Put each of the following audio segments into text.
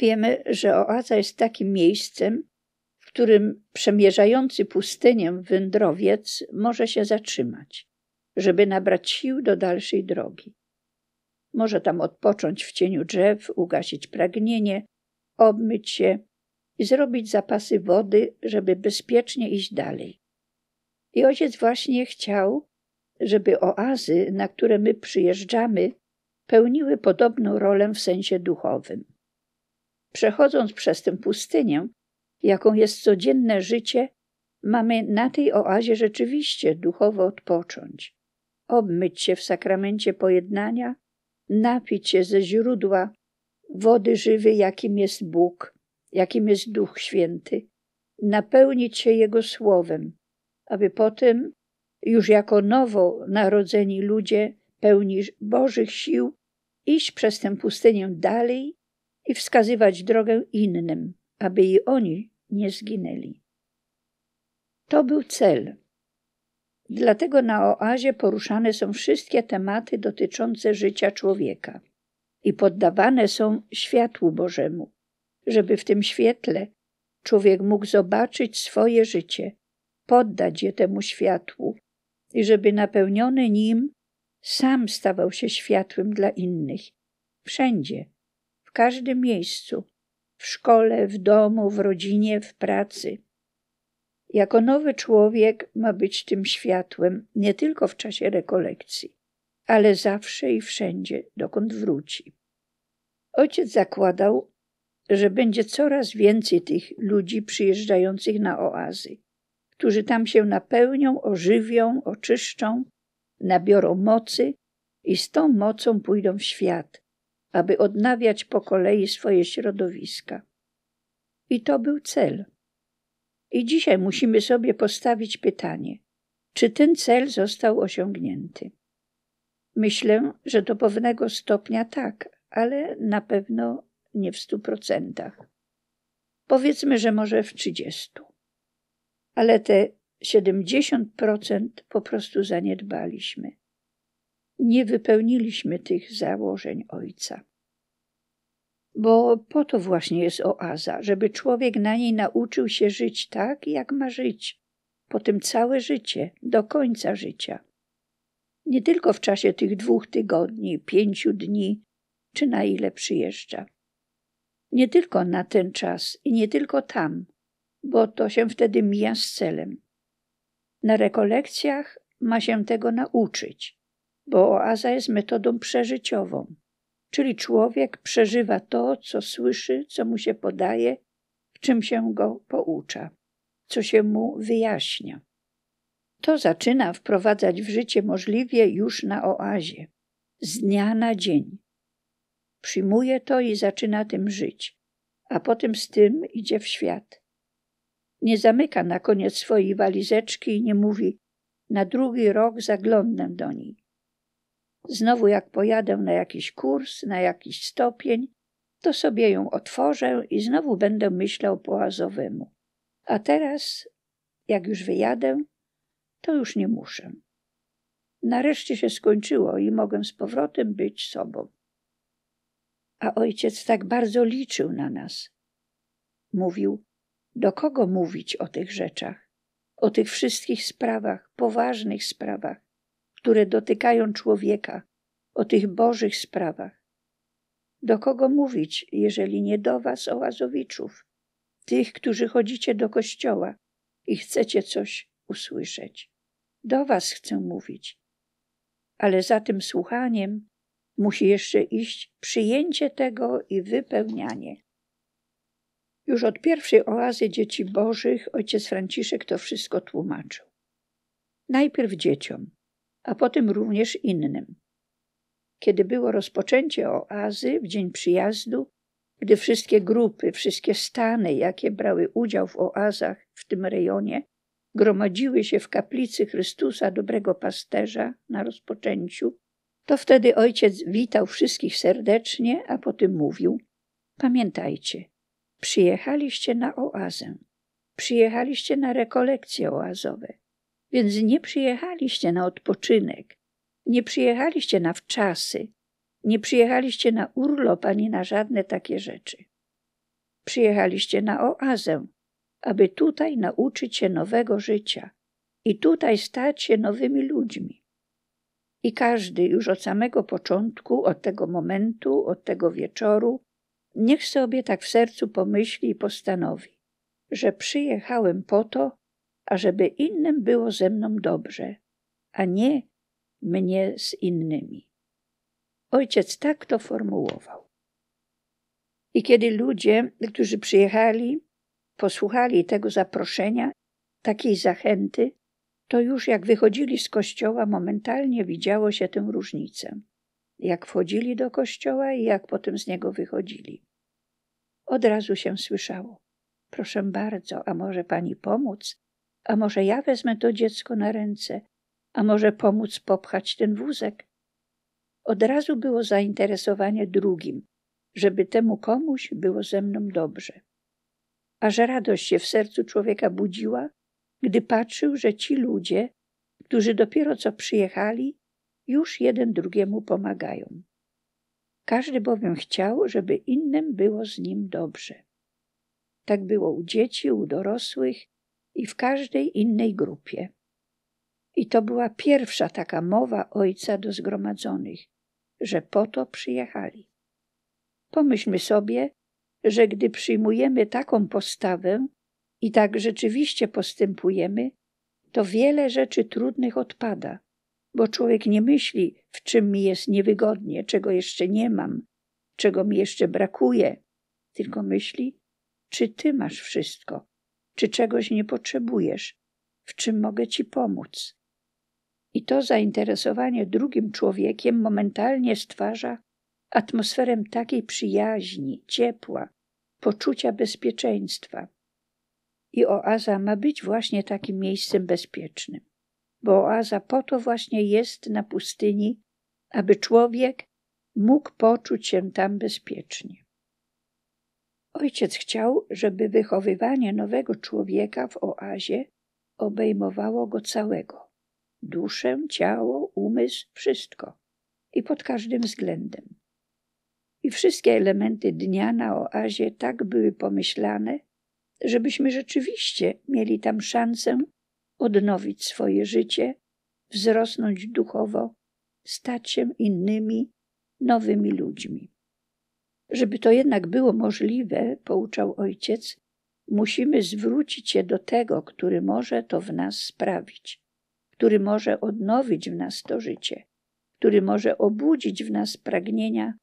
Wiemy, że oaza jest takim miejscem, w którym przemierzający pustynię wędrowiec może się zatrzymać, żeby nabrać sił do dalszej drogi. Może tam odpocząć w cieniu drzew, ugasić pragnienie, obmyć się i zrobić zapasy wody, żeby bezpiecznie iść dalej. I ojciec właśnie chciał, żeby oazy, na które my przyjeżdżamy, pełniły podobną rolę w sensie duchowym. Przechodząc przez tę pustynię, jaką jest codzienne życie, mamy na tej oazie rzeczywiście duchowo odpocząć, obmyć się w sakramencie pojednania, napić się ze źródła wody żywej, jakim jest Bóg, jakim jest Duch Święty, napełnić się Jego Słowem, aby potem, już jako nowo narodzeni ludzie, pełni Bożych sił, iść przez tę pustynię dalej i wskazywać drogę innym, aby i oni nie zginęli. To był cel. Dlatego na oazie poruszane są wszystkie tematy dotyczące życia człowieka i poddawane są światłu Bożemu, żeby w tym świetle człowiek mógł zobaczyć swoje życie, poddać je temu światłu i żeby napełniony nim sam stawał się światłem dla innych. Wszędzie, w każdym miejscu, w szkole, w domu, w rodzinie, w pracy. Jako nowy człowiek ma być tym światłem nie tylko w czasie rekolekcji, ale zawsze i wszędzie, dokąd wróci. Ojciec zakładał, że będzie coraz więcej tych ludzi przyjeżdżających na oazy, którzy tam się napełnią, ożywią, oczyszczą, nabiorą mocy i z tą mocą pójdą w świat, aby odnawiać po kolei swoje środowiska. I to był cel. I dzisiaj musimy sobie postawić pytanie, czy ten cel został osiągnięty. Myślę, że do pewnego stopnia tak, ale na pewno nie w stu procentach. Powiedzmy, że może w trzydziestu. Ale te 70% po prostu zaniedbaliśmy. Nie wypełniliśmy tych założeń Ojca. Bo po to właśnie jest oaza, żeby człowiek na niej nauczył się żyć tak, jak ma żyć, potem całe życie, do końca życia. Nie tylko w czasie tych dwóch tygodni, pięciu dni, czy na ile przyjeżdża. Nie tylko na ten czas i nie tylko tam, bo to się wtedy mija z celem. Na rekolekcjach ma się tego nauczyć, bo oaza jest metodą przeżyciową, czyli człowiek przeżywa to, co słyszy, co mu się podaje, w czym się go poucza, co się mu wyjaśnia. To zaczyna wprowadzać w życie możliwie już na oazie, z dnia na dzień. Przyjmuje to i zaczyna tym żyć, a potem z tym idzie w świat. Nie zamyka na koniec swojej walizeczki i nie mówi: Na drugi rok zaglądnę do niej. Znowu, jak pojadę na jakiś kurs, na jakiś stopień, to sobie ją otworzę i znowu będę myślał po azowemu. A teraz, jak już wyjadę, to już nie muszę. Nareszcie się skończyło i mogę z powrotem być sobą. A ojciec tak bardzo liczył na nas. Mówił: do kogo mówić o tych rzeczach, o tych wszystkich sprawach, poważnych sprawach, które dotykają człowieka, o tych bożych sprawach. Do kogo mówić, jeżeli nie do was, oazowiczów, tych, którzy chodzicie do kościoła i chcecie coś usłyszeć? Do was chcę mówić. Ale za tym słuchaniem musi jeszcze iść przyjęcie tego i wypełnianie. Już od pierwszej oazy dzieci bożych ojciec Franciszek to wszystko tłumaczył. Najpierw dzieciom, a potem również innym. Kiedy było rozpoczęcie oazy w dzień przyjazdu, gdy wszystkie grupy, wszystkie stany, jakie brały udział w oazach w tym rejonie, gromadziły się w kaplicy Chrystusa Dobrego Pasterza na rozpoczęciu, to wtedy ojciec witał wszystkich serdecznie, a potem mówił: Pamiętajcie, Przyjechaliście na oazę, przyjechaliście na rekolekcje oazowe, więc nie przyjechaliście na odpoczynek, nie przyjechaliście na wczasy, nie przyjechaliście na urlop ani na żadne takie rzeczy. Przyjechaliście na oazę, aby tutaj nauczyć się nowego życia i tutaj stać się nowymi ludźmi. I każdy już od samego początku, od tego momentu, od tego wieczoru, niech sobie tak w sercu pomyśli i postanowi, że przyjechałem po to, ażeby innym było ze mną dobrze, a nie mnie z innymi. Ojciec tak to formułował. I kiedy ludzie, którzy przyjechali, posłuchali tego zaproszenia, takiej zachęty, to już jak wychodzili z kościoła, momentalnie widziało się tę różnicę. Jak wchodzili do kościoła i jak potem z niego wychodzili. Od razu się słyszało: Proszę bardzo, a może pani pomóc? A może ja wezmę to dziecko na ręce? A może pomóc popchać ten wózek? Od razu było zainteresowanie drugim, żeby temu komuś było ze mną dobrze. A że radość się w sercu człowieka budziła, gdy patrzył, że ci ludzie, którzy dopiero co przyjechali, już jeden drugiemu pomagają. Każdy bowiem chciał, żeby innym było z nim dobrze. Tak było u dzieci, u dorosłych i w każdej innej grupie. I to była pierwsza taka mowa ojca do zgromadzonych, że po to przyjechali. Pomyślmy sobie, że gdy przyjmujemy taką postawę i tak rzeczywiście postępujemy, to wiele rzeczy trudnych odpada, bo człowiek nie myśli, w czym mi jest niewygodnie, czego jeszcze nie mam, czego mi jeszcze brakuje, tylko myśli, czy ty masz wszystko, czy czegoś nie potrzebujesz, w czym mogę ci pomóc. I to zainteresowanie drugim człowiekiem momentalnie stwarza atmosferę takiej przyjaźni, ciepła, poczucia bezpieczeństwa. I oaza ma być właśnie takim miejscem bezpiecznym, bo oaza po to właśnie jest na pustyni, aby człowiek mógł poczuć się tam bezpiecznie. Ojciec chciał, żeby wychowywanie nowego człowieka w oazie obejmowało go całego duszę, ciało, umysł, wszystko i pod każdym względem. I wszystkie elementy dnia na oazie tak były pomyślane, żebyśmy rzeczywiście mieli tam szansę odnowić swoje życie, wzrosnąć duchowo, stać się innymi, nowymi ludźmi. Żeby to jednak było możliwe, pouczał ojciec, musimy zwrócić się do tego, który może to w nas sprawić, który może odnowić w nas to życie, który może obudzić w nas pragnienia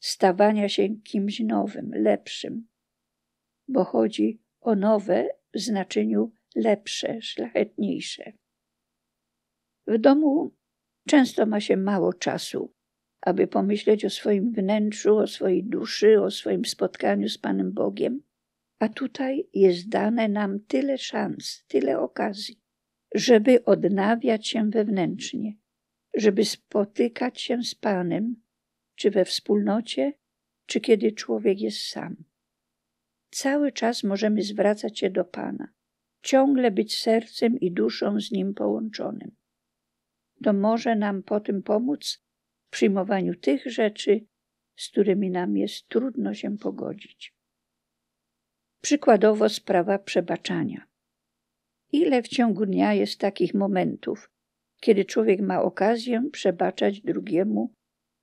stawania się kimś nowym, lepszym, bo chodzi o nowe w znaczeniu lepsze, szlachetniejsze. W domu często ma się mało czasu, aby pomyśleć o swoim wnętrzu, o swojej duszy, o swoim spotkaniu z Panem Bogiem, a tutaj jest dane nam tyle szans, tyle okazji, żeby odnawiać się wewnętrznie, żeby spotykać się z Panem, czy we wspólnocie, czy kiedy człowiek jest sam. Cały czas możemy zwracać się do Pana, ciągle być sercem i duszą z Nim połączonym. To może nam po tym pomóc przyjmowaniu tych rzeczy, z którymi nam jest trudno się pogodzić. Przykładowo sprawa przebaczania. Ile w ciągu dnia jest takich momentów, kiedy człowiek ma okazję przebaczać drugiemu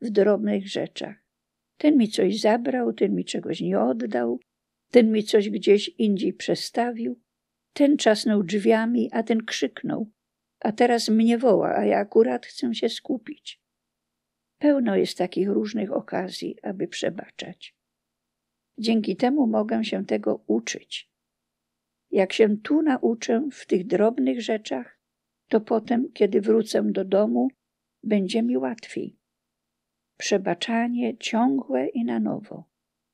w drobnych rzeczach. Ten mi coś zabrał, ten mi czegoś nie oddał, ten mi coś gdzieś indziej przestawił, ten czasnął drzwiami, a ten krzyknął, a teraz mnie woła, a ja akurat chcę się skupić. Pełno jest takich różnych okazji, aby przebaczać. Dzięki temu mogę się tego uczyć. Jak się tu nauczę w tych drobnych rzeczach, to potem, kiedy wrócę do domu, będzie mi łatwiej. Przebaczanie ciągłe i na nowo.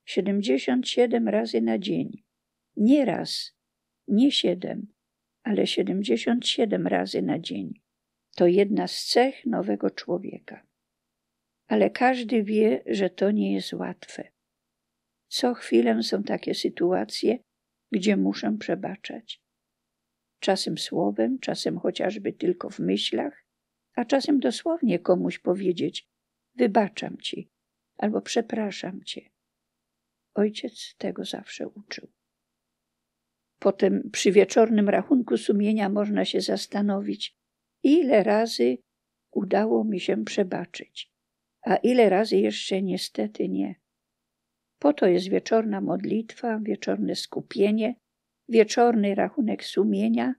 77 razy na dzień. Nie raz, nie siedem, ale 77 razy na dzień. To jedna z cech nowego człowieka. Ale każdy wie, że to nie jest łatwe. Co chwilę są takie sytuacje, gdzie muszę przebaczać. Czasem słowem, czasem chociażby tylko w myślach, a czasem dosłownie komuś powiedzieć: Wybaczam ci albo przepraszam cię. Ojciec tego zawsze uczył. Potem przy wieczornym rachunku sumienia można się zastanowić, ile razy udało mi się przebaczyć, a ile razy jeszcze niestety nie. Po to jest wieczorna modlitwa, wieczorne skupienie, wieczorny rachunek sumienia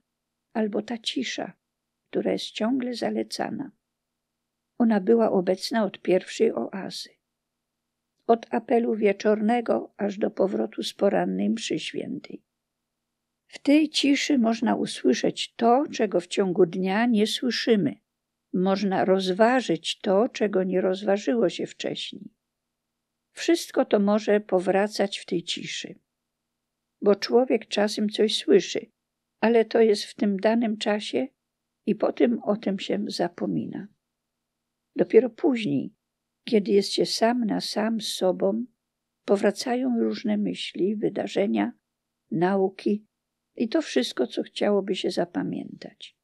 albo ta cisza, która jest ciągle zalecana. Ona była obecna od pierwszej oazy. Od apelu wieczornego aż do powrotu z porannej mszy świętej. W tej ciszy można usłyszeć to, czego w ciągu dnia nie słyszymy. Można rozważyć to, czego nie rozważyło się wcześniej. Wszystko to może powracać w tej ciszy. Bo człowiek czasem coś słyszy, ale to jest w tym danym czasie i potem o tym się zapomina. Dopiero później, kiedy jest się sam na sam z sobą, powracają różne myśli, wydarzenia, nauki i to wszystko, co chciałoby się zapamiętać.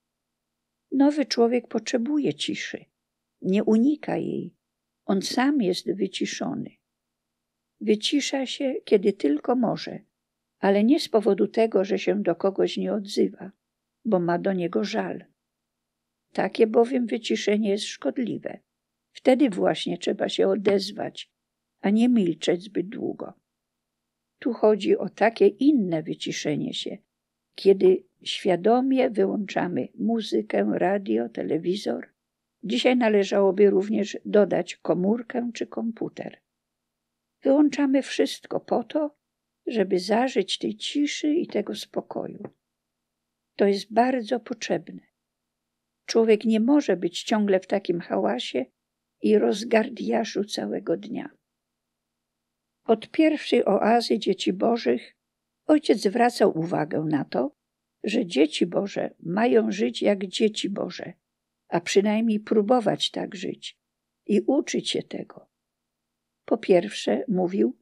Nowy człowiek potrzebuje ciszy, nie unika jej. On sam jest wyciszony. Wycisza się, kiedy tylko może, ale nie z powodu tego, że się do kogoś nie odzywa, bo ma do niego żal. Takie bowiem wyciszenie jest szkodliwe. Wtedy właśnie trzeba się odezwać, a nie milczeć zbyt długo. Tu chodzi o takie inne wyciszenie się, kiedy świadomie wyłączamy muzykę, radio, telewizor. Dzisiaj należałoby również dodać komórkę czy komputer. Wyłączamy wszystko po to, żeby zażyć tej ciszy i tego spokoju. To jest bardzo potrzebne. Człowiek nie może być ciągle w takim hałasie i rozgardiaszu całego dnia. Od pierwszej oazy dzieci bożych ojciec zwracał uwagę na to, że dzieci Boże mają żyć jak dzieci Boże, a przynajmniej próbować tak żyć i uczyć się tego. Po pierwsze, mówił,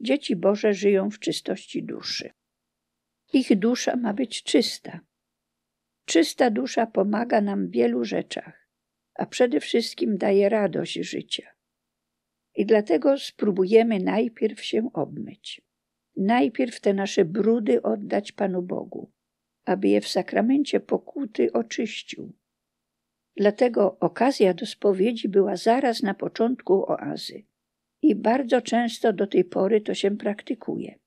dzieci Boże żyją w czystości duszy. Ich dusza ma być czysta. Czysta dusza pomaga nam w wielu rzeczach, a przede wszystkim daje radość życia. I dlatego spróbujemy najpierw się obmyć. Najpierw te nasze brudy oddać Panu Bogu, aby je w sakramencie pokuty oczyścił. Dlatego okazja do spowiedzi była zaraz na początku oazy. I bardzo często do tej pory to się praktykuje,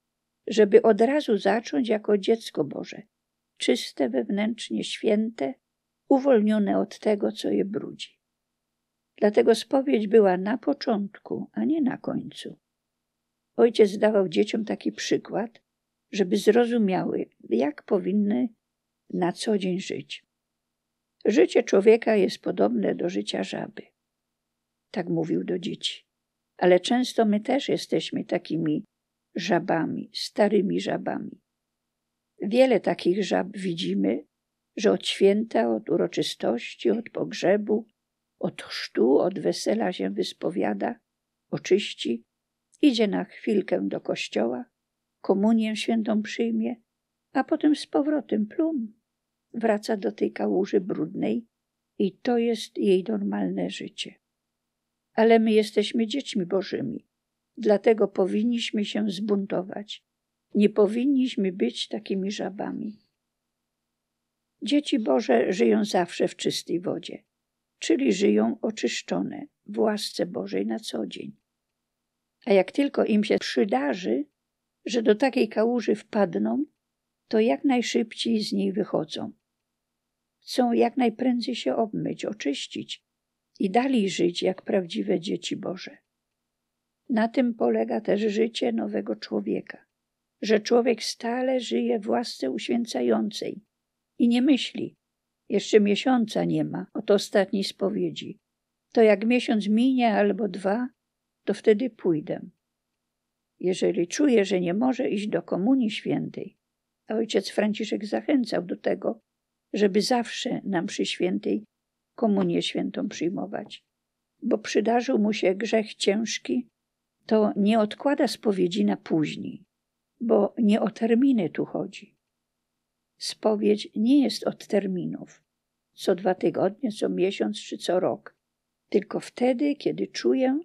żeby od razu zacząć jako dziecko Boże, czyste wewnętrznie, święte, uwolnione od tego, co je brudzi. Dlatego spowiedź była na początku, a nie na końcu. Ojciec dawał dzieciom taki przykład, żeby zrozumiały, jak powinny na co dzień żyć. Życie człowieka jest podobne do życia żaby. Tak mówił do dzieci. Ale często my też jesteśmy takimi żabami, starymi żabami. Wiele takich żab widzimy, że od święta, od uroczystości, od pogrzebu, od chrztu, od wesela się wyspowiada, oczyści, idzie na chwilkę do kościoła, komunię świętą przyjmie, a potem z powrotem plum wraca do tej kałuży brudnej i to jest jej normalne życie. Ale my jesteśmy dziećmi Bożymi, dlatego powinniśmy się zbuntować. Nie powinniśmy być takimi żabami. Dzieci Boże żyją zawsze w czystej wodzie, czyli żyją oczyszczone w łasce Bożej na co dzień. A jak tylko im się przydarzy, że do takiej kałuży wpadną, to jak najszybciej z niej wychodzą. Chcą jak najprędzej się obmyć, oczyścić i dalej żyć jak prawdziwe dzieci Boże. Na tym polega też życie nowego człowieka, że człowiek stale żyje w łasce uświęcającej i nie myśli, jeszcze miesiąca nie ma od ostatniej spowiedzi. To jak miesiąc minie albo dwa, to wtedy pójdę. Jeżeli czuje, że nie może iść do Komunii Świętej, a ojciec Franciszek zachęcał do tego, żeby zawsze nam przy świętej Komunię Świętą przyjmować, bo przydarzył mu się grzech ciężki, to nie odkłada spowiedzi na później, bo nie o terminy tu chodzi. Spowiedź nie jest od terminów, co dwa tygodnie, co miesiąc czy co rok, tylko wtedy, kiedy czuję,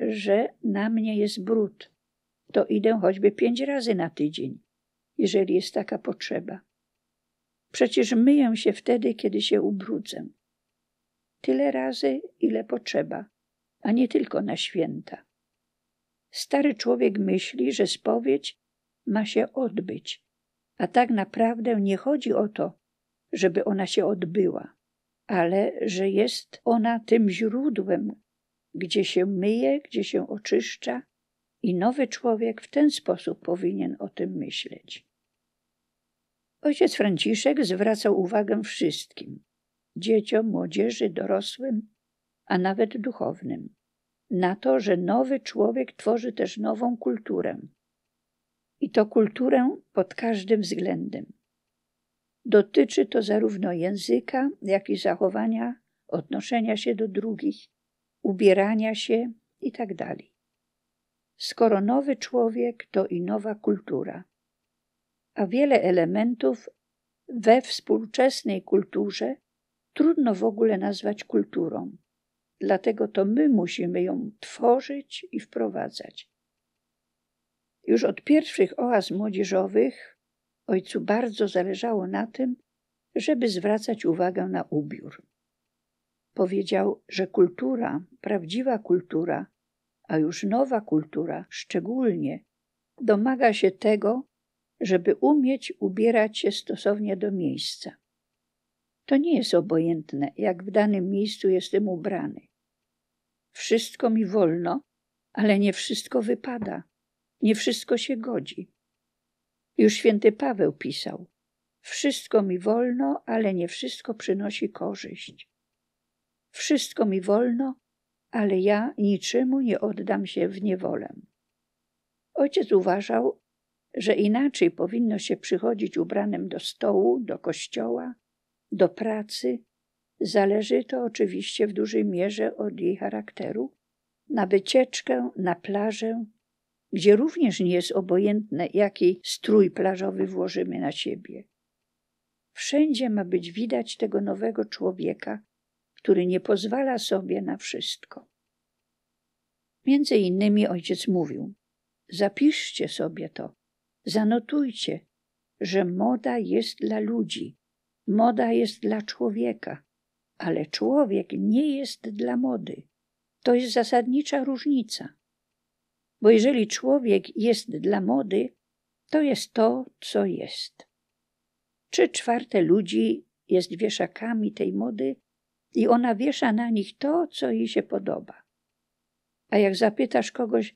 że na mnie jest brud, to idę choćby pięć razy na tydzień, jeżeli jest taka potrzeba. Przecież myję się wtedy, kiedy się ubrudzę. Tyle razy, ile potrzeba, a nie tylko na święta. Stary człowiek myśli, że spowiedź ma się odbyć, a tak naprawdę nie chodzi o to, żeby ona się odbyła, ale że jest ona tym źródłem, gdzie się myje, gdzie się oczyszcza, i nowy człowiek w ten sposób powinien o tym myśleć. Ojciec Franciszek zwracał uwagę wszystkim dzieciom, młodzieży, dorosłym, a nawet duchownym na to, że nowy człowiek tworzy też nową kulturę. I to kulturę pod każdym względem. Dotyczy to zarówno języka, jak i zachowania, odnoszenia się do drugich, ubierania się itd. Tak Skoro nowy człowiek, to i nowa kultura. A wiele elementów we współczesnej kulturze trudno w ogóle nazwać kulturą. Dlatego to my musimy ją tworzyć i wprowadzać. Już od pierwszych oaz młodzieżowych ojcu bardzo zależało na tym, żeby zwracać uwagę na ubiór. Powiedział, że kultura, prawdziwa kultura, a już nowa kultura szczególnie, domaga się tego, żeby umieć ubierać się stosownie do miejsca. To nie jest obojętne, jak w danym miejscu jestem ubrany. Wszystko mi wolno, ale nie wszystko wypada, nie wszystko się godzi. Już święty Paweł pisał: Wszystko mi wolno, ale nie wszystko przynosi korzyść. Wszystko mi wolno, ale ja niczemu nie oddam się w niewolę. Ojciec uważał, że inaczej powinno się przychodzić ubranym do stołu, do kościoła, do pracy, Zależy to oczywiście w dużej mierze od jej charakteru. Na wycieczkę, na plażę, gdzie również nie jest obojętne, jaki strój plażowy włożymy na siebie. Wszędzie ma być widać tego nowego człowieka, który nie pozwala sobie na wszystko. Między innymi ojciec mówił: Zapiszcie sobie to, zanotujcie, że moda jest dla ludzi, moda jest dla człowieka, ale człowiek nie jest dla mody. To jest zasadnicza różnica. Bo jeżeli człowiek jest dla mody, to jest to, co jest. Trzy czwarte ludzi jest wieszakami tej mody i ona wiesza na nich to, co jej się podoba. A jak zapytasz kogoś,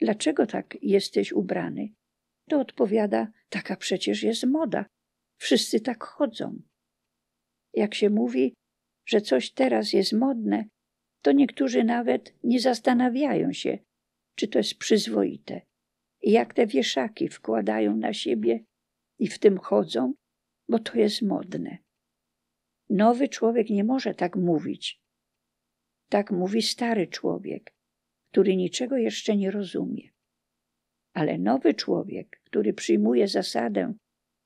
dlaczego tak jesteś ubrany, to odpowiada: Taka przecież jest moda. Wszyscy tak chodzą. Jak się mówi, że coś teraz jest modne, to niektórzy nawet nie zastanawiają się, czy to jest przyzwoite. I jak te wieszaki wkładają na siebie i w tym chodzą, bo to jest modne. Nowy człowiek nie może tak mówić. Tak mówi stary człowiek, który niczego jeszcze nie rozumie. Ale nowy człowiek, który przyjmuje zasadę,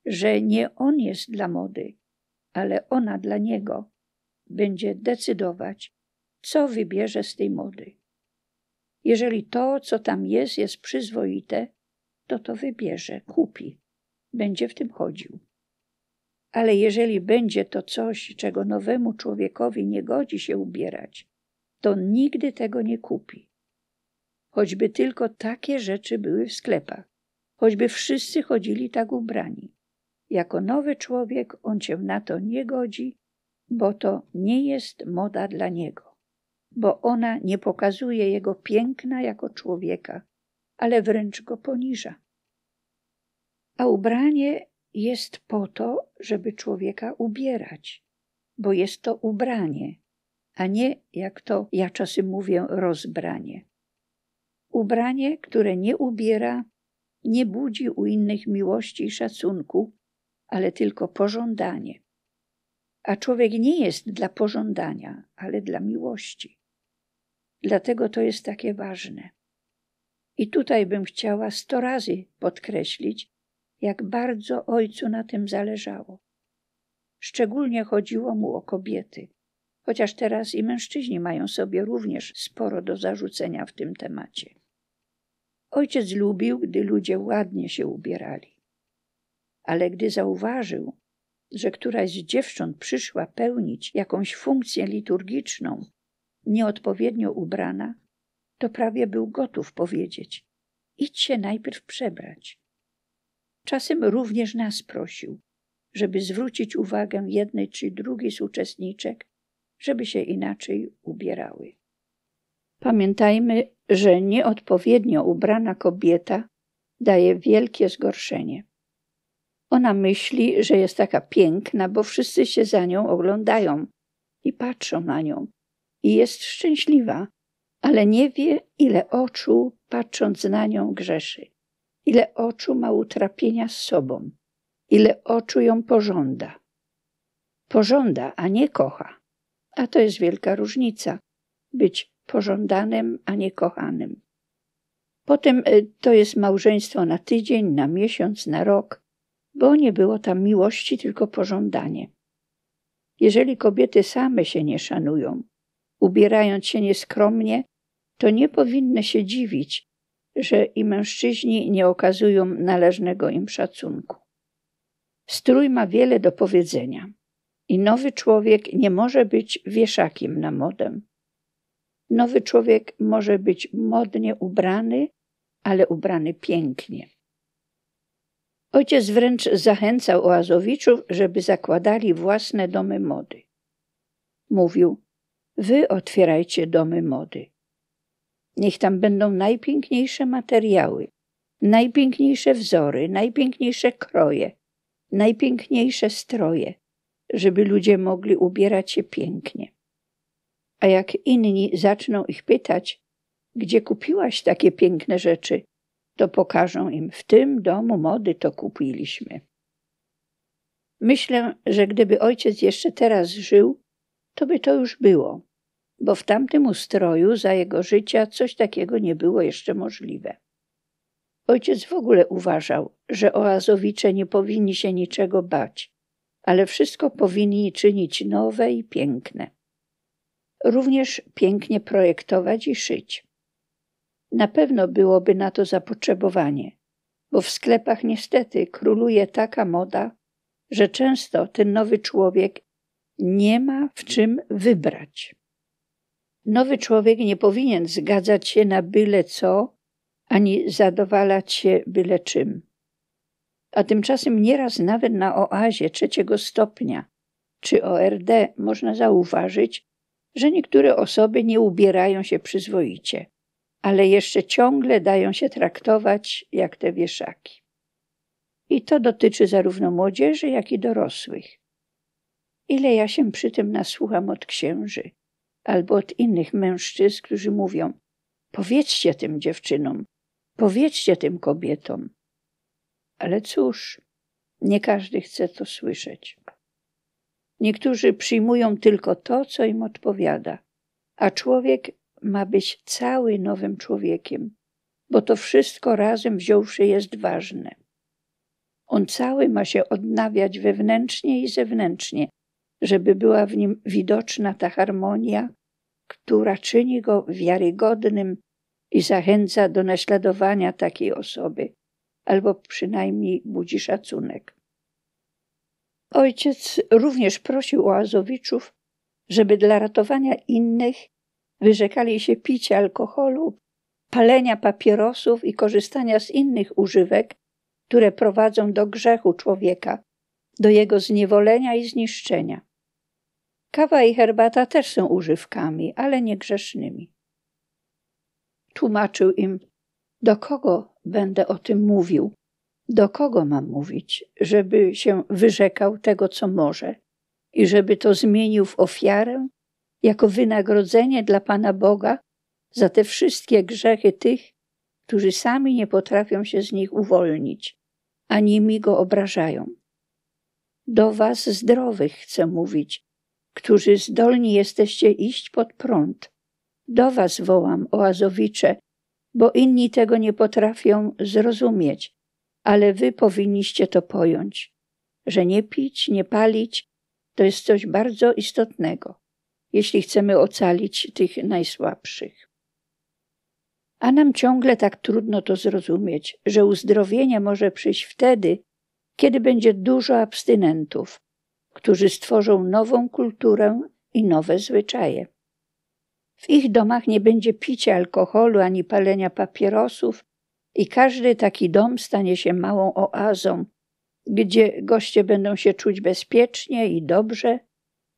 że nie on jest dla mody, ale ona dla niego, będzie decydować, co wybierze z tej mody. Jeżeli to, co tam jest, jest przyzwoite, to to wybierze, kupi, będzie w tym chodził. Ale jeżeli będzie to coś, czego nowemu człowiekowi nie godzi się ubierać, to nigdy tego nie kupi. Choćby tylko takie rzeczy były w sklepach, choćby wszyscy chodzili tak ubrani. Jako nowy człowiek on cię na to nie godzi bo to nie jest moda dla niego, bo ona nie pokazuje jego piękna jako człowieka, ale wręcz go poniża. A ubranie jest po to, żeby człowieka ubierać, bo jest to ubranie, a nie, jak to ja czasem mówię, rozbranie. Ubranie, które nie ubiera, nie budzi u innych miłości i szacunku, ale tylko pożądanie. A człowiek nie jest dla pożądania, ale dla miłości. Dlatego to jest takie ważne. I tutaj bym chciała sto razy podkreślić, jak bardzo ojcu na tym zależało. Szczególnie chodziło mu o kobiety, chociaż teraz i mężczyźni mają sobie również sporo do zarzucenia w tym temacie. Ojciec lubił, gdy ludzie ładnie się ubierali. Ale gdy zauważył, że któraś z dziewcząt przyszła pełnić jakąś funkcję liturgiczną, nieodpowiednio ubrana, to prawie był gotów powiedzieć: Idź się najpierw przebrać. Czasem również nas prosił, żeby zwrócić uwagę jednej czy drugiej z uczestniczek, żeby się inaczej ubierały. Pamiętajmy, że nieodpowiednio ubrana kobieta daje wielkie zgorszenie. Ona myśli, że jest taka piękna, bo wszyscy się za nią oglądają i patrzą na nią. I jest szczęśliwa, ale nie wie, ile oczu, patrząc na nią, grzeszy. Ile oczu ma utrapienia z sobą. Ile oczu ją pożąda. Pożąda, a nie kocha. A to jest wielka różnica. Być pożądanym, a nie kochanym. Potem e, to jest małżeństwo na tydzień, na miesiąc, na rok, bo nie było tam miłości, tylko pożądanie. Jeżeli kobiety same się nie szanują, ubierając się nieskromnie, to nie powinny się dziwić, że i mężczyźni nie okazują należnego im szacunku. Strój ma wiele do powiedzenia i nowy człowiek nie może być wieszakiem na modę. Nowy człowiek może być modnie ubrany, ale ubrany pięknie. Ojciec wręcz zachęcał oazowiczów, żeby zakładali własne domy mody. Mówił: Wy otwierajcie domy mody. Niech tam będą najpiękniejsze materiały, najpiękniejsze wzory, najpiękniejsze kroje, najpiękniejsze stroje, żeby ludzie mogli ubierać się pięknie. A jak inni zaczną ich pytać, gdzie kupiłaś takie piękne rzeczy, to pokażą im, w tym domu mody to kupiliśmy. Myślę, że gdyby ojciec jeszcze teraz żył, to by to już było, bo w tamtym ustroju za jego życia coś takiego nie było jeszcze możliwe. Ojciec w ogóle uważał, że oazowicze nie powinni się niczego bać, ale wszystko powinni czynić nowe i piękne. Również pięknie projektować i szyć. Na pewno byłoby na to zapotrzebowanie, bo w sklepach niestety króluje taka moda, że często ten nowy człowiek nie ma w czym wybrać. Nowy człowiek nie powinien zgadzać się na byle co, ani zadowalać się byle czym. A tymczasem nieraz nawet na oazie trzeciego stopnia czy ORD można zauważyć, że niektóre osoby nie ubierają się przyzwoicie ale jeszcze ciągle dają się traktować jak te wieszaki. I to dotyczy zarówno młodzieży, jak i dorosłych. Ile ja się przy tym nasłucham od księży albo od innych mężczyzn, którzy mówią: Powiedzcie tym dziewczynom, powiedzcie tym kobietom. Ale cóż, nie każdy chce to słyszeć. Niektórzy przyjmują tylko to, co im odpowiada, a człowiek ma być cały nowym człowiekiem, bo to wszystko razem wziąwszy jest ważne. On cały ma się odnawiać wewnętrznie i zewnętrznie, żeby była w nim widoczna ta harmonia, która czyni go wiarygodnym i zachęca do naśladowania takiej osoby, albo przynajmniej budzi szacunek. Ojciec również prosił oazowiczów, żeby dla ratowania innych wyrzekali się picia alkoholu, palenia papierosów i korzystania z innych używek, które prowadzą do grzechu człowieka, do jego zniewolenia i zniszczenia. Kawa i herbata też są używkami, ale nie grzesznymi. Tłumaczył im, do kogo będę o tym mówił, do kogo mam mówić, żeby się wyrzekał tego, co może i żeby to zmienił w ofiarę jako wynagrodzenie dla Pana Boga za te wszystkie grzechy tych, którzy sami nie potrafią się z nich uwolnić, a nimi go obrażają. Do Was zdrowych chcę mówić, którzy zdolni jesteście iść pod prąd. Do Was wołam, oazowicze, bo inni tego nie potrafią zrozumieć, ale Wy powinniście to pojąć, że nie pić, nie palić to jest coś bardzo istotnego jeśli chcemy ocalić tych najsłabszych. A nam ciągle tak trudno to zrozumieć, że uzdrowienie może przyjść wtedy, kiedy będzie dużo abstynentów, którzy stworzą nową kulturę i nowe zwyczaje. W ich domach nie będzie picia alkoholu ani palenia papierosów, i każdy taki dom stanie się małą oazą, gdzie goście będą się czuć bezpiecznie i dobrze,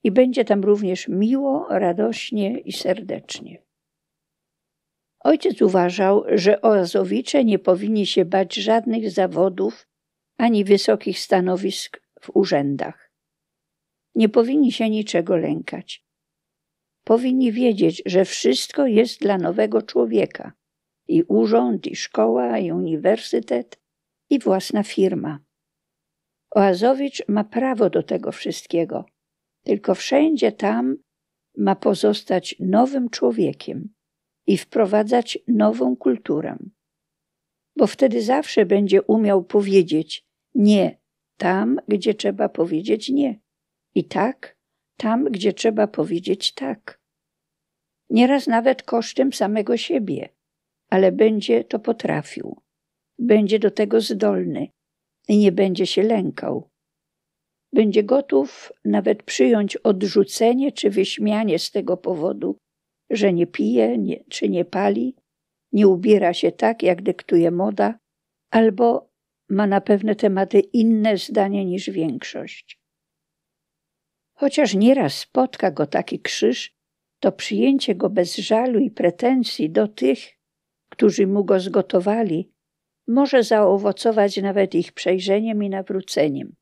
i będzie tam również miło, radośnie i serdecznie. Ojciec uważał, że oazowicze nie powinni się bać żadnych zawodów ani wysokich stanowisk w urzędach. Nie powinni się niczego lękać. Powinni wiedzieć, że wszystko jest dla nowego człowieka i urząd, i szkoła, i uniwersytet, i własna firma. Oazowicz ma prawo do tego wszystkiego, tylko wszędzie tam ma pozostać nowym człowiekiem i wprowadzać nową kulturę. Bo wtedy zawsze będzie umiał powiedzieć nie tam, gdzie trzeba powiedzieć nie, i tak tam, gdzie trzeba powiedzieć tak. Nieraz nawet kosztem samego siebie, ale będzie to potrafił. Będzie do tego zdolny i nie będzie się lękał. Będzie gotów nawet przyjąć odrzucenie czy wyśmianie z tego powodu, że nie pije nie, czy nie pali, nie ubiera się tak, jak dyktuje moda, albo ma na pewne tematy inne zdanie niż większość. Chociaż nieraz spotka go taki krzyż, to przyjęcie go bez żalu i pretensji do tych, którzy mu go zgotowali, może zaowocować nawet ich przejrzeniem i nawróceniem.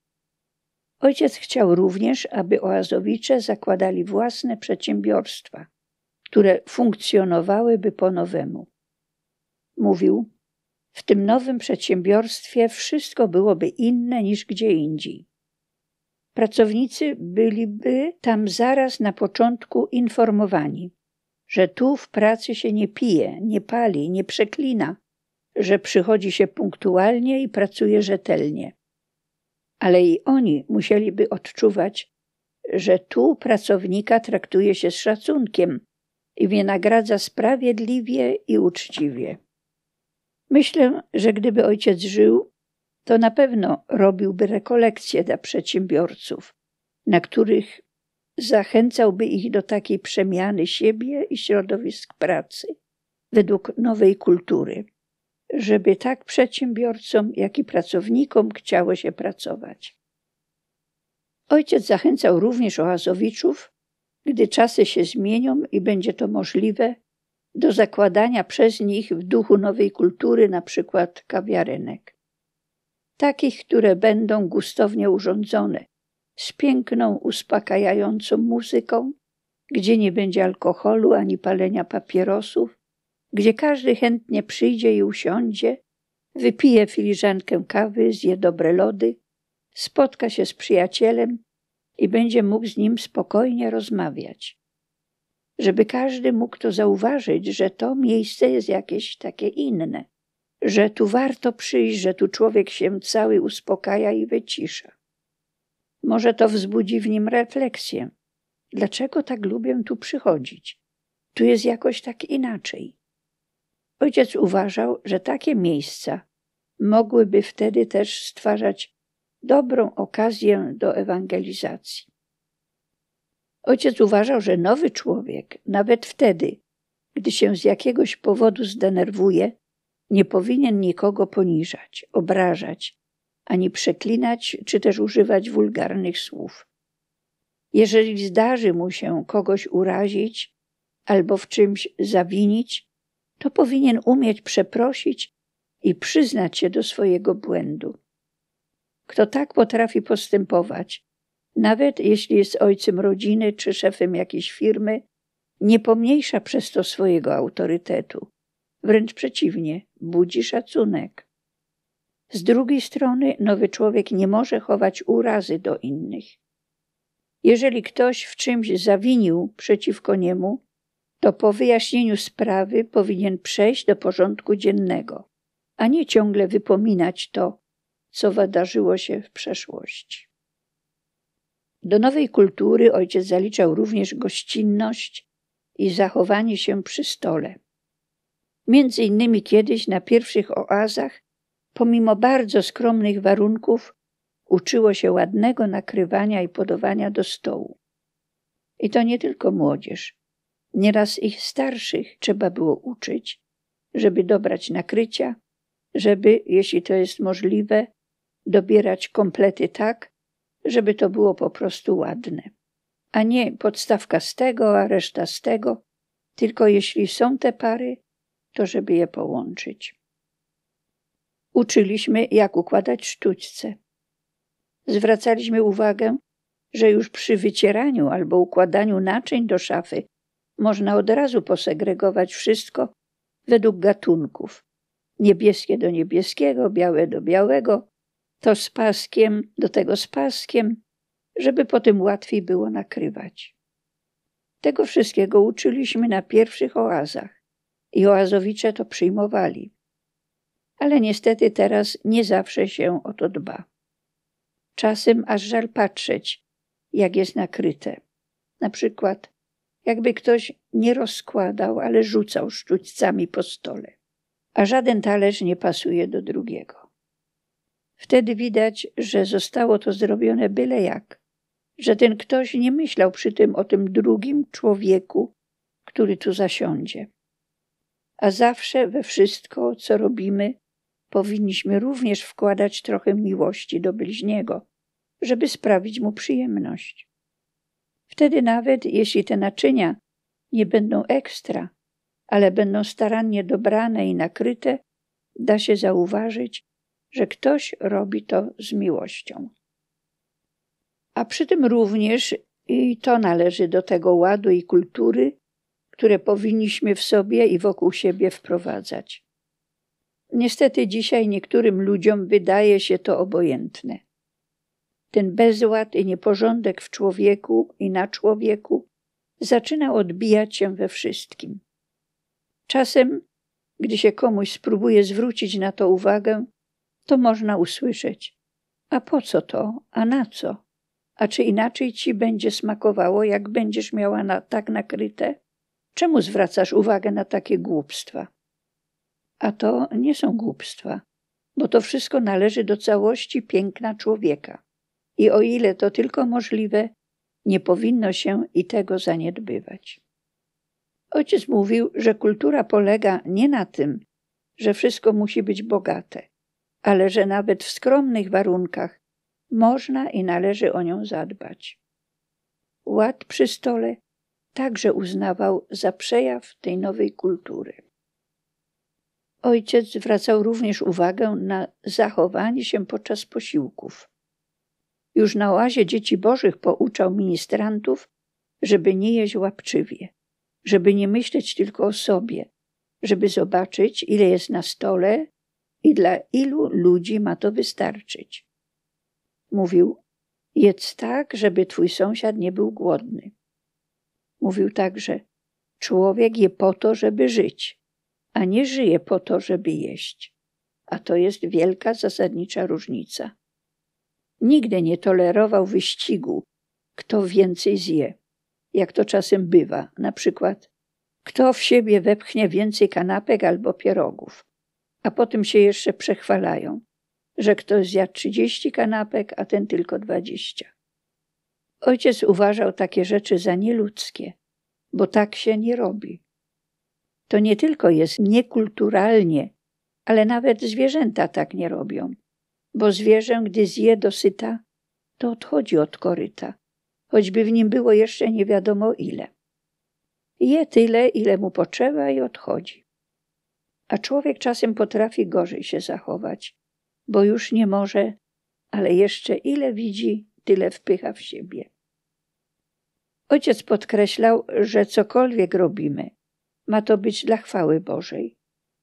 Ojciec chciał również, aby oazowicze zakładali własne przedsiębiorstwa, które funkcjonowałyby po nowemu. Mówił, w tym nowym przedsiębiorstwie wszystko byłoby inne niż gdzie indziej. Pracownicy byliby tam zaraz na początku informowani, że tu w pracy się nie pije, nie pali, nie przeklina, że przychodzi się punktualnie i pracuje rzetelnie. Ale i oni musieliby odczuwać, że tu pracownika traktuje się z szacunkiem i wynagradza sprawiedliwie i uczciwie. Myślę, że gdyby ojciec żył, to na pewno robiłby rekolekcje dla przedsiębiorców, na których zachęcałby ich do takiej przemiany siebie i środowisk pracy według nowej kultury, żeby tak przedsiębiorcom, jak i pracownikom chciało się pracować. Ojciec zachęcał również oazowiczów, gdy czasy się zmienią i będzie to możliwe, do zakładania przez nich w duchu nowej kultury na przykład kawiarenek. Takich, które będą gustownie urządzone, z piękną, uspokajającą muzyką, gdzie nie będzie alkoholu ani palenia papierosów, gdzie każdy chętnie przyjdzie i usiądzie, wypije filiżankę kawy, zje dobre lody, spotka się z przyjacielem i będzie mógł z nim spokojnie rozmawiać. Żeby każdy mógł to zauważyć, że to miejsce jest jakieś takie inne, że tu warto przyjść, że tu człowiek się cały uspokaja i wycisza. Może to wzbudzi w nim refleksję. Dlaczego tak lubię tu przychodzić? Tu jest jakoś tak inaczej. Ojciec uważał, że takie miejsca mogłyby wtedy też stwarzać dobrą okazję do ewangelizacji. Ojciec uważał, że nowy człowiek, nawet wtedy, gdy się z jakiegoś powodu zdenerwuje, nie powinien nikogo poniżać, obrażać, ani przeklinać, czy też używać wulgarnych słów. Jeżeli zdarzy mu się kogoś urazić albo w czymś zawinić, to powinien umieć przeprosić i przyznać się do swojego błędu. Kto tak potrafi postępować, nawet jeśli jest ojcem rodziny czy szefem jakiejś firmy, nie pomniejsza przez to swojego autorytetu. Wręcz przeciwnie, budzi szacunek. Z drugiej strony, nowy człowiek nie może chować urazy do innych. Jeżeli ktoś w czymś zawinił przeciwko niemu, to po wyjaśnieniu sprawy powinien przejść do porządku dziennego, a nie ciągle wypominać to, co wydarzyło się w przeszłości. Do nowej kultury ojciec zaliczał również gościnność i zachowanie się przy stole. Między innymi kiedyś na pierwszych oazach, pomimo bardzo skromnych warunków, uczyło się ładnego nakrywania i podawania do stołu. I to nie tylko młodzież. Nieraz ich starszych trzeba było uczyć, żeby dobrać nakrycia, żeby, jeśli to jest możliwe, dobierać komplety tak, żeby to było po prostu ładne. A nie podstawka z tego, a reszta z tego, tylko jeśli są te pary, to żeby je połączyć. Uczyliśmy, jak układać sztućce. Zwracaliśmy uwagę, że już przy wycieraniu albo układaniu naczyń do szafy można od razu posegregować wszystko według gatunków. Niebieskie do niebieskiego, białe do białego, to z paskiem do tego z paskiem, żeby potem łatwiej było nakrywać. Tego wszystkiego uczyliśmy na pierwszych oazach i oazowicze to przyjmowali. Ale niestety teraz nie zawsze się o to dba. Czasem aż żal patrzeć, jak jest nakryte. Na przykład, jakby ktoś nie rozkładał, ale rzucał sztućcami po stole, a żaden talerz nie pasuje do drugiego. Wtedy widać, że zostało to zrobione byle jak, że ten ktoś nie myślał przy tym o tym drugim człowieku, który tu zasiądzie. A zawsze we wszystko, co robimy, powinniśmy również wkładać trochę miłości do bliźniego, żeby sprawić mu przyjemność. Wtedy nawet jeśli te naczynia nie będą ekstra, ale będą starannie dobrane i nakryte, da się zauważyć, że ktoś robi to z miłością. A przy tym również i to należy do tego ładu i kultury, które powinniśmy w sobie i wokół siebie wprowadzać. Niestety dzisiaj niektórym ludziom wydaje się to obojętne. Ten bezład i nieporządek w człowieku i na człowieku zaczyna odbijać się we wszystkim. Czasem, gdy się komuś spróbuje zwrócić na to uwagę, to można usłyszeć: A po co to, a na co? A czy inaczej ci będzie smakowało, jak będziesz miała na, tak nakryte? Czemu zwracasz uwagę na takie głupstwa? A to nie są głupstwa, bo to wszystko należy do całości piękna człowieka. I o ile to tylko możliwe, nie powinno się i tego zaniedbywać. Ojciec mówił, że kultura polega nie na tym, że wszystko musi być bogate, ale że nawet w skromnych warunkach można i należy o nią zadbać. Ład przy stole także uznawał za przejaw tej nowej kultury. Ojciec zwracał również uwagę na zachowanie się podczas posiłków. Już na oazie dzieci bożych pouczał ministrantów, żeby nie jeść łapczywie, żeby nie myśleć tylko o sobie, żeby zobaczyć, ile jest na stole i dla ilu ludzi ma to wystarczyć. Mówił, jedz tak, żeby twój sąsiad nie był głodny. Mówił także, człowiek je po to, żeby żyć, a nie żyje po to, żeby jeść. A to jest wielka zasadnicza różnica. Nigdy nie tolerował wyścigu, kto więcej zje, jak to czasem bywa, na przykład kto w siebie wepchnie więcej kanapek albo pierogów a potem się jeszcze przechwalają, że ktoś zjadł 30 kanapek, a ten tylko 20. Ojciec uważał takie rzeczy za nieludzkie, bo tak się nie robi. To nie tylko jest niekulturalnie, ale nawet zwierzęta tak nie robią, bo zwierzę, gdy zje dosyta, to odchodzi od koryta, choćby w nim było jeszcze nie wiadomo ile. Je tyle, ile mu potrzeba i odchodzi. A człowiek czasem potrafi gorzej się zachować, bo już nie może, ale jeszcze ile widzi, tyle wpycha w siebie. Ojciec podkreślał, że cokolwiek robimy, ma to być dla chwały Bożej,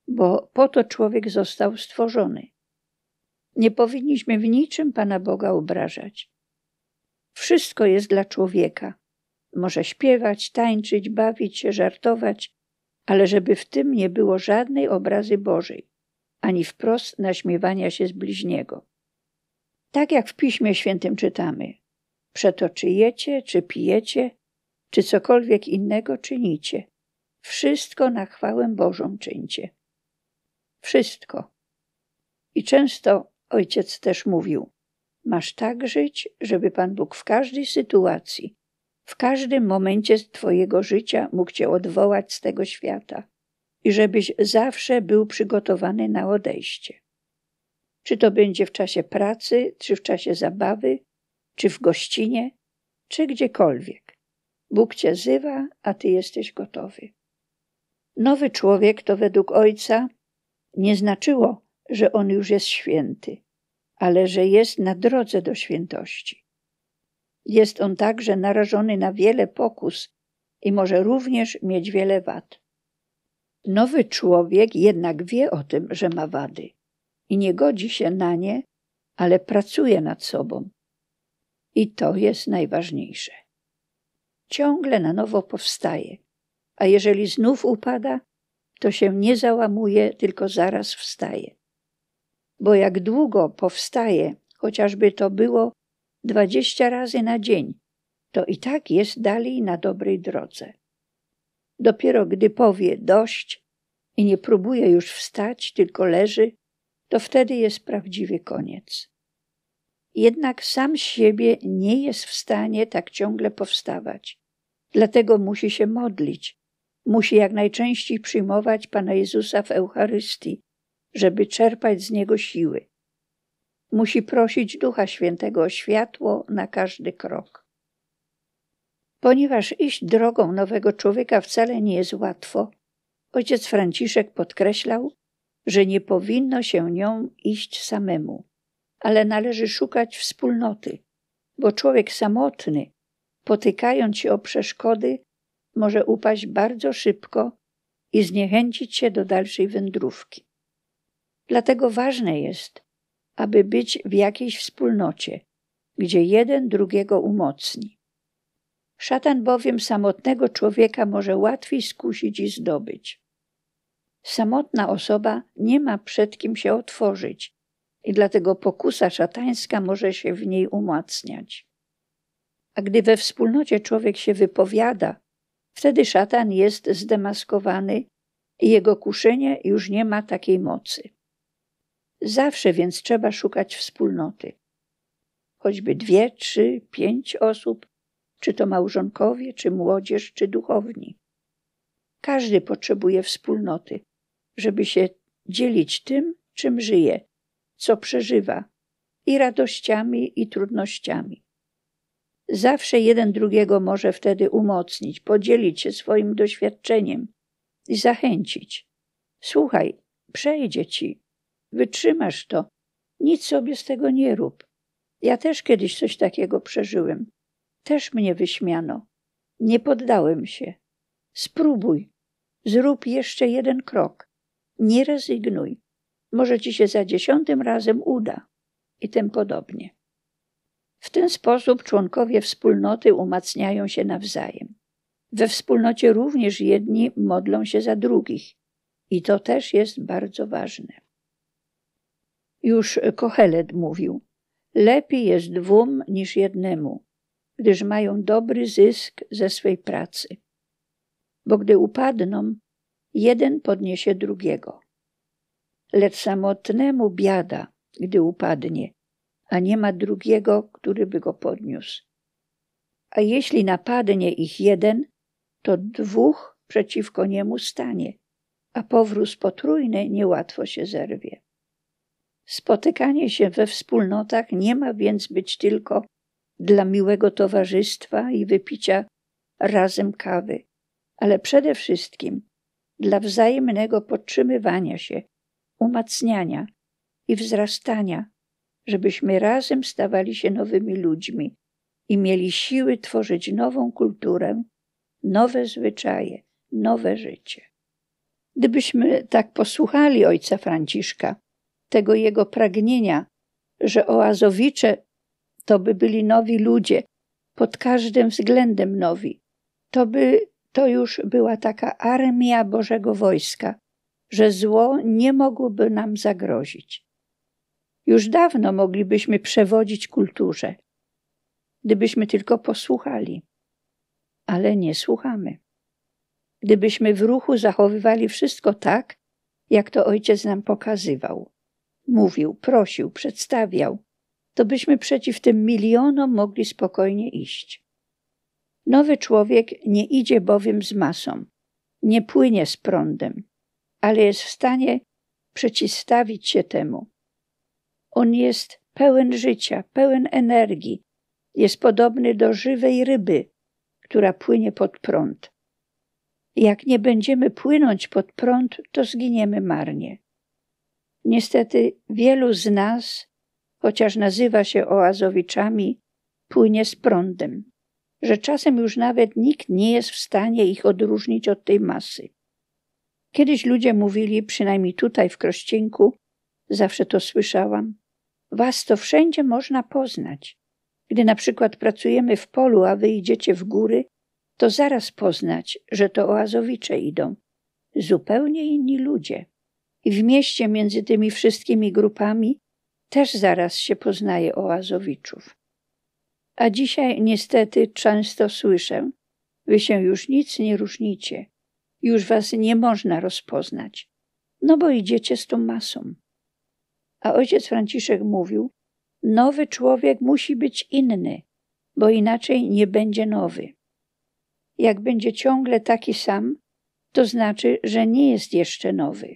bo po to człowiek został stworzony. Nie powinniśmy w niczym Pana Boga obrażać. Wszystko jest dla człowieka. Może śpiewać, tańczyć, bawić się, żartować, ale żeby w tym nie było żadnej obrazy Bożej, ani wprost naśmiewania się z bliźniego. Tak jak w Piśmie Świętym czytamy, przeto czy jecie, czy pijecie, czy cokolwiek innego czynicie, wszystko na chwałę Bożą czyńcie. Wszystko. I często ojciec też mówił: Masz tak żyć, żeby Pan Bóg w każdej sytuacji, w każdym momencie Twojego życia mógł Cię odwołać z tego świata i żebyś zawsze był przygotowany na odejście. Czy to będzie w czasie pracy, czy w czasie zabawy, czy w gościnie, czy gdziekolwiek. Bóg Cię zywa, a Ty jesteś gotowy. Nowy człowiek to według Ojca nie znaczyło, że on już jest święty, ale że jest na drodze do świętości. Jest on także narażony na wiele pokus i może również mieć wiele wad. Nowy człowiek jednak wie o tym, że ma wady i nie godzi się na nie, ale pracuje nad sobą. I to jest najważniejsze. Ciągle na nowo powstaje, a jeżeli znów upada, to się nie załamuje, tylko zaraz wstaje. Bo jak długo powstaje, chociażby to było dwadzieścia razy na dzień, to i tak jest dalej na dobrej drodze. Dopiero gdy powie dość i nie próbuje już wstać, tylko leży, to wtedy jest prawdziwy koniec. Jednak sam z siebie nie jest w stanie tak ciągle powstawać. Dlatego musi się modlić, musi jak najczęściej przyjmować Pana Jezusa w Eucharystii, żeby czerpać z Niego siły. Musi prosić Ducha Świętego o światło na każdy krok. Ponieważ iść drogą nowego człowieka wcale nie jest łatwo, ojciec Franciszek podkreślał, że nie powinno się nią iść samemu, ale należy szukać wspólnoty, bo człowiek samotny, potykając się o przeszkody, może upaść bardzo szybko i zniechęcić się do dalszej wędrówki. Dlatego ważne jest, aby być w jakiejś wspólnocie, gdzie jeden drugiego umocni. Szatan bowiem samotnego człowieka może łatwiej skusić i zdobyć. Samotna osoba nie ma przed kim się otworzyć i dlatego pokusa szatańska może się w niej umacniać. A gdy we wspólnocie człowiek się wypowiada, wtedy szatan jest zdemaskowany i jego kuszenie już nie ma takiej mocy. Zawsze więc trzeba szukać wspólnoty. Choćby dwie, trzy, pięć osób, czy to małżonkowie, czy młodzież, czy duchowni. Każdy potrzebuje wspólnoty, żeby się dzielić tym, czym żyje, co przeżywa, i radościami, i trudnościami. Zawsze jeden drugiego może wtedy umocnić, podzielić się swoim doświadczeniem i zachęcić. Słuchaj, przejdzie ci, wytrzymasz to, nic sobie z tego nie rób. Ja też kiedyś coś takiego przeżyłem. Też mnie wyśmiano. Nie poddałem się. Spróbuj. Zrób jeszcze jeden krok. Nie rezygnuj. Może ci się za dziesiątym razem uda. I tym podobnie. W ten sposób członkowie wspólnoty umacniają się nawzajem. We wspólnocie również jedni modlą się za drugich. I to też jest bardzo ważne. Już Kohelet mówił: Lepiej jest dwóm niż jednemu, gdyż mają dobry zysk ze swej pracy. Bo gdy upadną, jeden podniesie drugiego. Lecz samotnemu biada, gdy upadnie, a nie ma drugiego, który by go podniósł. A jeśli napadnie ich jeden, to dwóch przeciwko niemu stanie, a powróz potrójny niełatwo się zerwie. Spotykanie się we wspólnotach nie ma więc być tylko dla miłego towarzystwa i wypicia razem kawy, ale przede wszystkim dla wzajemnego podtrzymywania się, umacniania i wzrastania, żebyśmy razem stawali się nowymi ludźmi i mieli siły tworzyć nową kulturę, nowe zwyczaje, nowe życie. Gdybyśmy tak posłuchali ojca Franciszka, tego jego pragnienia, że oazowicze to by byli nowi ludzie, pod każdym względem nowi. To by to już była taka armia Bożego wojska, że zło nie mogłoby nam zagrozić. Już dawno moglibyśmy przewodzić kulturze, gdybyśmy tylko posłuchali, ale nie słuchamy. Gdybyśmy w ruchu zachowywali wszystko tak, jak to ojciec nam pokazywał. Mówił, prosił, przedstawiał, to byśmy przeciw tym milionom mogli spokojnie iść. Nowy człowiek nie idzie bowiem z masą, nie płynie z prądem, ale jest w stanie przeciwstawić się temu. On jest pełen życia, pełen energii, jest podobny do żywej ryby, która płynie pod prąd. Jak nie będziemy płynąć pod prąd, to zginiemy marnie. Niestety wielu z nas, chociaż nazywa się oazowiczami, płynie z prądem, że czasem już nawet nikt nie jest w stanie ich odróżnić od tej masy. Kiedyś ludzie mówili, przynajmniej tutaj w Krościenku, zawsze to słyszałam, was to wszędzie można poznać. Gdy na przykład pracujemy w polu, a wy idziecie w góry, to zaraz poznać, że to oazowicze idą. Zupełnie inni ludzie. I w mieście między tymi wszystkimi grupami też zaraz się poznaje oazowiczów. A dzisiaj niestety często słyszę, wy się już nic nie różnicie, już was nie można rozpoznać, no bo idziecie z tą masą. A ojciec Franciszek mówił, nowy człowiek musi być inny, bo inaczej nie będzie nowy. Jak będzie ciągle taki sam, to znaczy, że nie jest jeszcze nowy.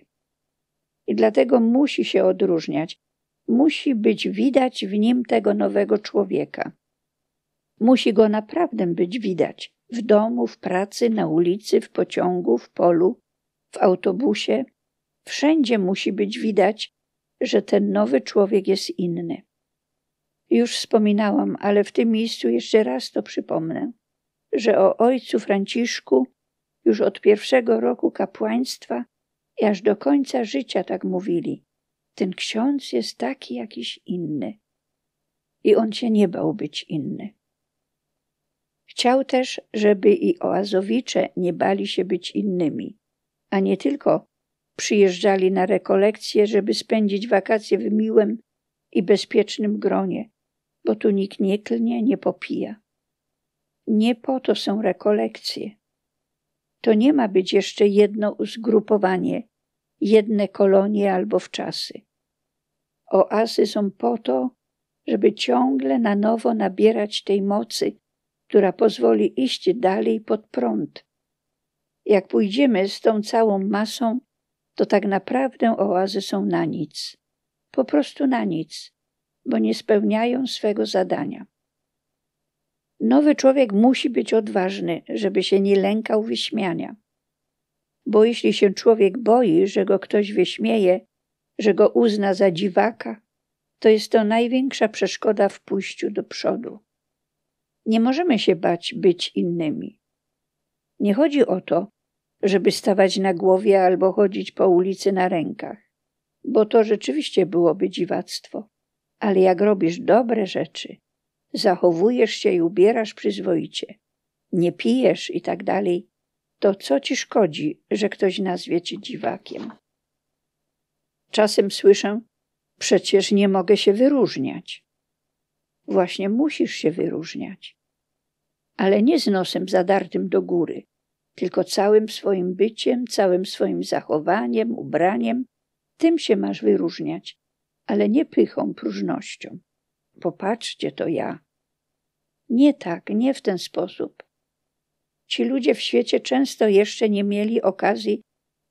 I dlatego musi się odróżniać, musi być widać w nim tego nowego człowieka. Musi go naprawdę być widać w domu, w pracy, na ulicy, w pociągu, w polu, w autobusie. Wszędzie musi być widać, że ten nowy człowiek jest inny. Już wspominałam, ale w tym miejscu jeszcze raz to przypomnę, że o ojcu Franciszku już od pierwszego roku kapłaństwa i aż do końca życia tak mówili. Ten ksiądz jest taki jakiś inny. I on się nie bał być inny. Chciał też, żeby i oazowicze nie bali się być innymi, a nie tylko przyjeżdżali na rekolekcje, żeby spędzić wakacje w miłym i bezpiecznym gronie, bo tu nikt nie klnie, nie popija. Nie po to są rekolekcje. To nie ma być jeszcze jedno zgrupowanie, jedne kolonie albo wczasy. Oazy są po to, żeby ciągle na nowo nabierać tej mocy, która pozwoli iść dalej pod prąd. Jak pójdziemy z tą całą masą, to tak naprawdę oazy są na nic. Po prostu na nic, bo nie spełniają swego zadania. Nowy człowiek musi być odważny, żeby się nie lękał wyśmiania. Bo jeśli się człowiek boi, że go ktoś wyśmieje, że go uzna za dziwaka, to jest to największa przeszkoda w pójściu do przodu. Nie możemy się bać być innymi. Nie chodzi o to, żeby stawać na głowie albo chodzić po ulicy na rękach, bo to rzeczywiście byłoby dziwactwo. Ale jak robisz dobre rzeczy, zachowujesz się i ubierasz przyzwoicie, nie pijesz i tak dalej, to co ci szkodzi, że ktoś nazwie cię dziwakiem? Czasem słyszę, przecież nie mogę się wyróżniać. Właśnie musisz się wyróżniać. Ale nie z nosem zadartym do góry, tylko całym swoim byciem, całym swoim zachowaniem, ubraniem. Tym się masz wyróżniać, ale nie pychą, próżnością. Popatrzcie, to ja. Nie tak, nie w ten sposób. Ci ludzie w świecie często jeszcze nie mieli okazji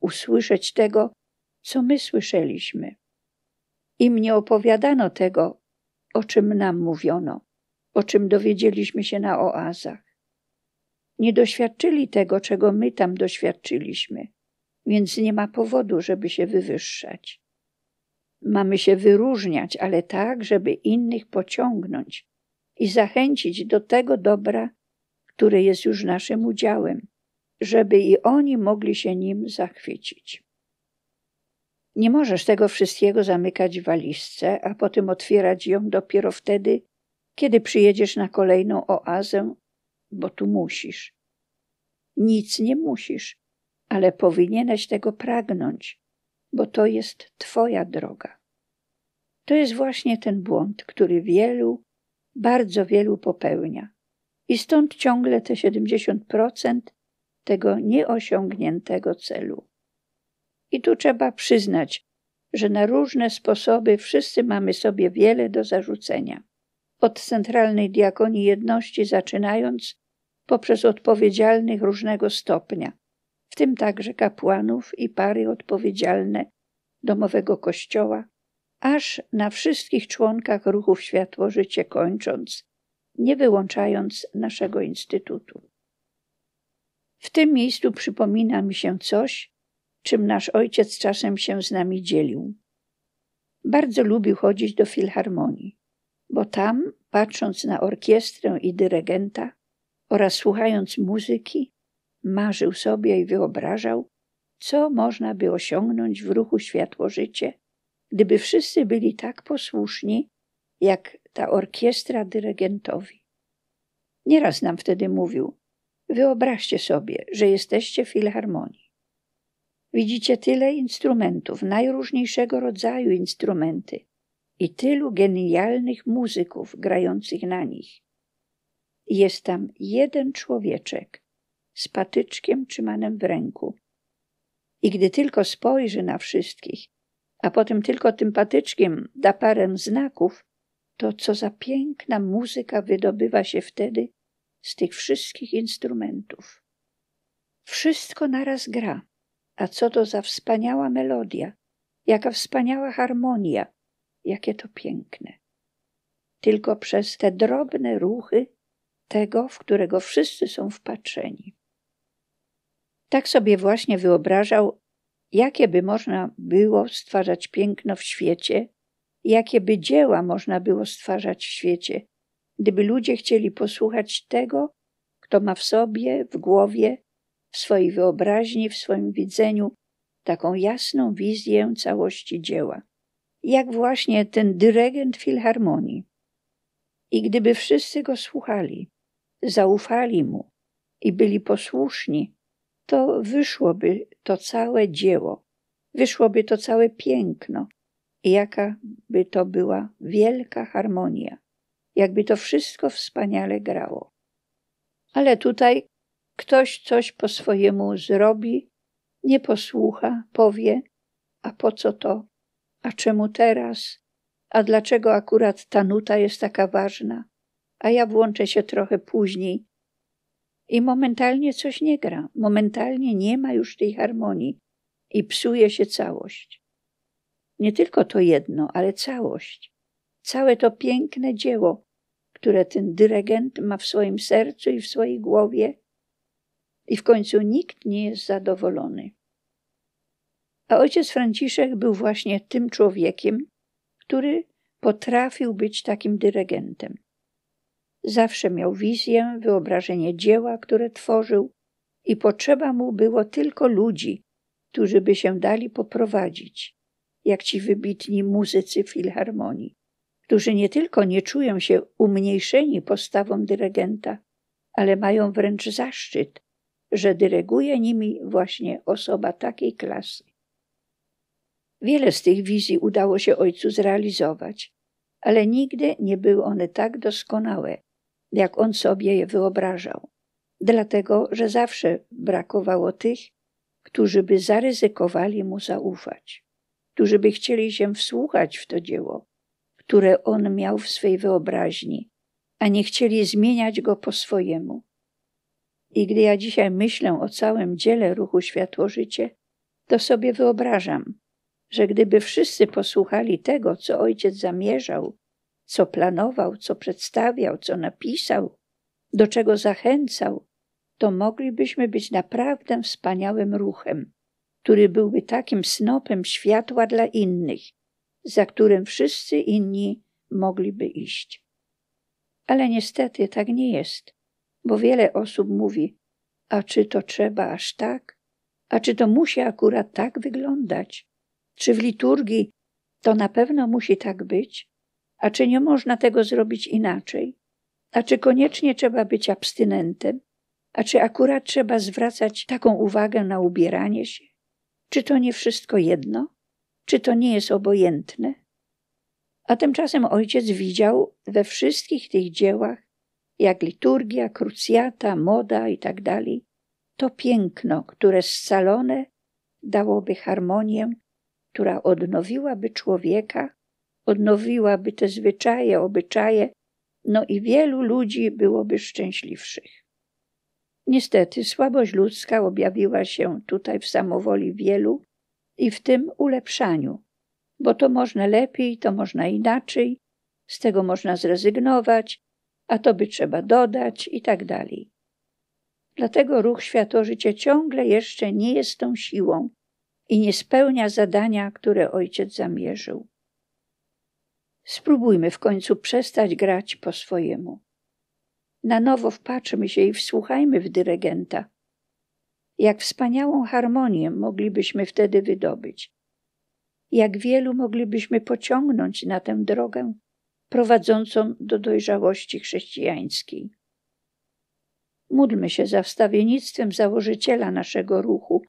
usłyszeć tego, co my słyszeliśmy. Im nie opowiadano tego, o czym nam mówiono, o czym dowiedzieliśmy się na oazach. Nie doświadczyli tego, czego my tam doświadczyliśmy, więc nie ma powodu, żeby się wywyższać. Mamy się wyróżniać, ale tak, żeby innych pociągnąć i zachęcić do tego dobra, które jest już naszym udziałem, żeby i oni mogli się nim zachwycić. Nie możesz tego wszystkiego zamykać w walizce, a potem otwierać ją dopiero wtedy, kiedy przyjedziesz na kolejną oazę, bo tu musisz. Nic nie musisz, ale powinieneś tego pragnąć, bo to jest Twoja droga. To jest właśnie ten błąd, który wielu, bardzo wielu popełnia. I stąd ciągle te 70% tego nieosiągniętego celu. I tu trzeba przyznać, że na różne sposoby wszyscy mamy sobie wiele do zarzucenia. Od centralnej diakonii jedności zaczynając, poprzez odpowiedzialnych różnego stopnia, w tym także kapłanów i pary odpowiedzialne domowego kościoła, aż na wszystkich członkach ruchów Światło Życie kończąc, nie wyłączając naszego instytutu. W tym miejscu przypomina mi się coś, czym nasz ojciec czasem się z nami dzielił. Bardzo lubił chodzić do filharmonii, bo tam, patrząc na orkiestrę i dyrygenta oraz słuchając muzyki, marzył sobie i wyobrażał, co można by osiągnąć w ruchu światło-życie, gdyby wszyscy byli tak posłuszni, jak ta orkiestra dyrygentowi. Nieraz nam wtedy mówił: Wyobraźcie sobie, że jesteście w filharmonii. Widzicie tyle instrumentów, najróżniejszego rodzaju instrumenty i tylu genialnych muzyków grających na nich. Jest tam jeden człowieczek z patyczkiem trzymanym w ręku. I gdy tylko spojrzy na wszystkich, a potem tylko tym patyczkiem da parę znaków, to co za piękna muzyka wydobywa się wtedy z tych wszystkich instrumentów. Wszystko naraz gra. A co to za wspaniała melodia, jaka wspaniała harmonia, jakie to piękne. Tylko przez te drobne ruchy tego, w którego wszyscy są wpatrzeni. Tak sobie właśnie wyobrażał, jakie by można było stwarzać piękno w świecie, jakie by dzieła można było stwarzać w świecie, gdyby ludzie chcieli posłuchać tego, kto ma w sobie, w głowie, w swojej wyobraźni, w swoim widzeniu taką jasną wizję całości dzieła. Jak właśnie ten dyrygent filharmonii. I gdyby wszyscy go słuchali, zaufali mu i byli posłuszni, to wyszłoby to całe dzieło, wyszłoby to całe piękno i jaka by to była wielka harmonia, jakby to wszystko wspaniale grało. Ale tutaj ktoś coś po swojemu zrobi, nie posłucha, powie, a po co to, a czemu teraz, a dlaczego akurat ta nuta jest taka ważna, a ja włączę się trochę później, i momentalnie coś nie gra, momentalnie nie ma już tej harmonii. I psuje się całość. Nie tylko to jedno, ale całość. Całe to piękne dzieło, które ten dyrygent ma w swoim sercu i w swojej głowie, i w końcu nikt nie jest zadowolony. A ojciec Franciszek był właśnie tym człowiekiem, który potrafił być takim dyrygentem. Zawsze miał wizję, wyobrażenie dzieła, które tworzył, i potrzeba mu było tylko ludzi, którzy by się dali poprowadzić, jak ci wybitni muzycy filharmonii, którzy nie tylko nie czują się umniejszeni postawą dyrygenta, ale mają wręcz zaszczyt, że dyryguje nimi właśnie osoba takiej klasy. Wiele z tych wizji udało się ojcu zrealizować, ale nigdy nie były one tak doskonałe, jak on sobie je wyobrażał, dlatego że zawsze brakowało tych, którzy by zaryzykowali mu zaufać, którzy by chcieli się wsłuchać w to dzieło, które on miał w swej wyobraźni, a nie chcieli zmieniać go po swojemu. I gdy ja dzisiaj myślę o całym dziele ruchu Światło-Życie, to sobie wyobrażam, że gdyby wszyscy posłuchali tego, co ojciec zamierzał co planował, co przedstawiał, co napisał, do czego zachęcał, to moglibyśmy być naprawdę wspaniałym ruchem, który byłby takim snopem światła dla innych, za którym wszyscy inni mogliby iść. Ale niestety tak nie jest, bo wiele osób mówi: A czy to trzeba aż tak? A czy to musi akurat tak wyglądać? Czy w liturgii to na pewno musi tak być? A czy nie można tego zrobić inaczej? A czy koniecznie trzeba być abstynentem? A czy akurat trzeba zwracać taką uwagę na ubieranie się? Czy to nie wszystko jedno? Czy to nie jest obojętne? A tymczasem ojciec widział we wszystkich tych dziełach, jak liturgia, krucjata, moda i tak to piękno, które scalone dałoby harmonię, która odnowiłaby człowieka, odnowiłaby te zwyczaje, obyczaje, no i wielu ludzi byłoby szczęśliwszych. Niestety słabość ludzka objawiła się tutaj w samowoli wielu i w tym ulepszaniu, bo to można lepiej, to można inaczej, z tego można zrezygnować, a to by trzeba dodać i tak dalej. Dlatego ruch Światło-Życie ciągle jeszcze nie jest tą siłą i nie spełnia zadania, które ojciec zamierzył. Spróbujmy w końcu przestać grać po swojemu. Na nowo wpatrzmy się i wsłuchajmy w dyrygenta. Jak wspaniałą harmonię moglibyśmy wtedy wydobyć. Jak wielu moglibyśmy pociągnąć na tę drogę prowadzącą do dojrzałości chrześcijańskiej. Módlmy się za wstawiennictwem założyciela naszego ruchu,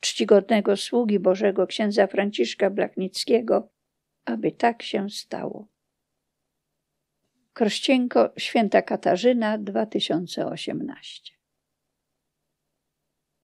czcigodnego sługi Bożego księdza Franciszka Blachnickiego, aby tak się stało. Krościenko Święta Katarzyna 2018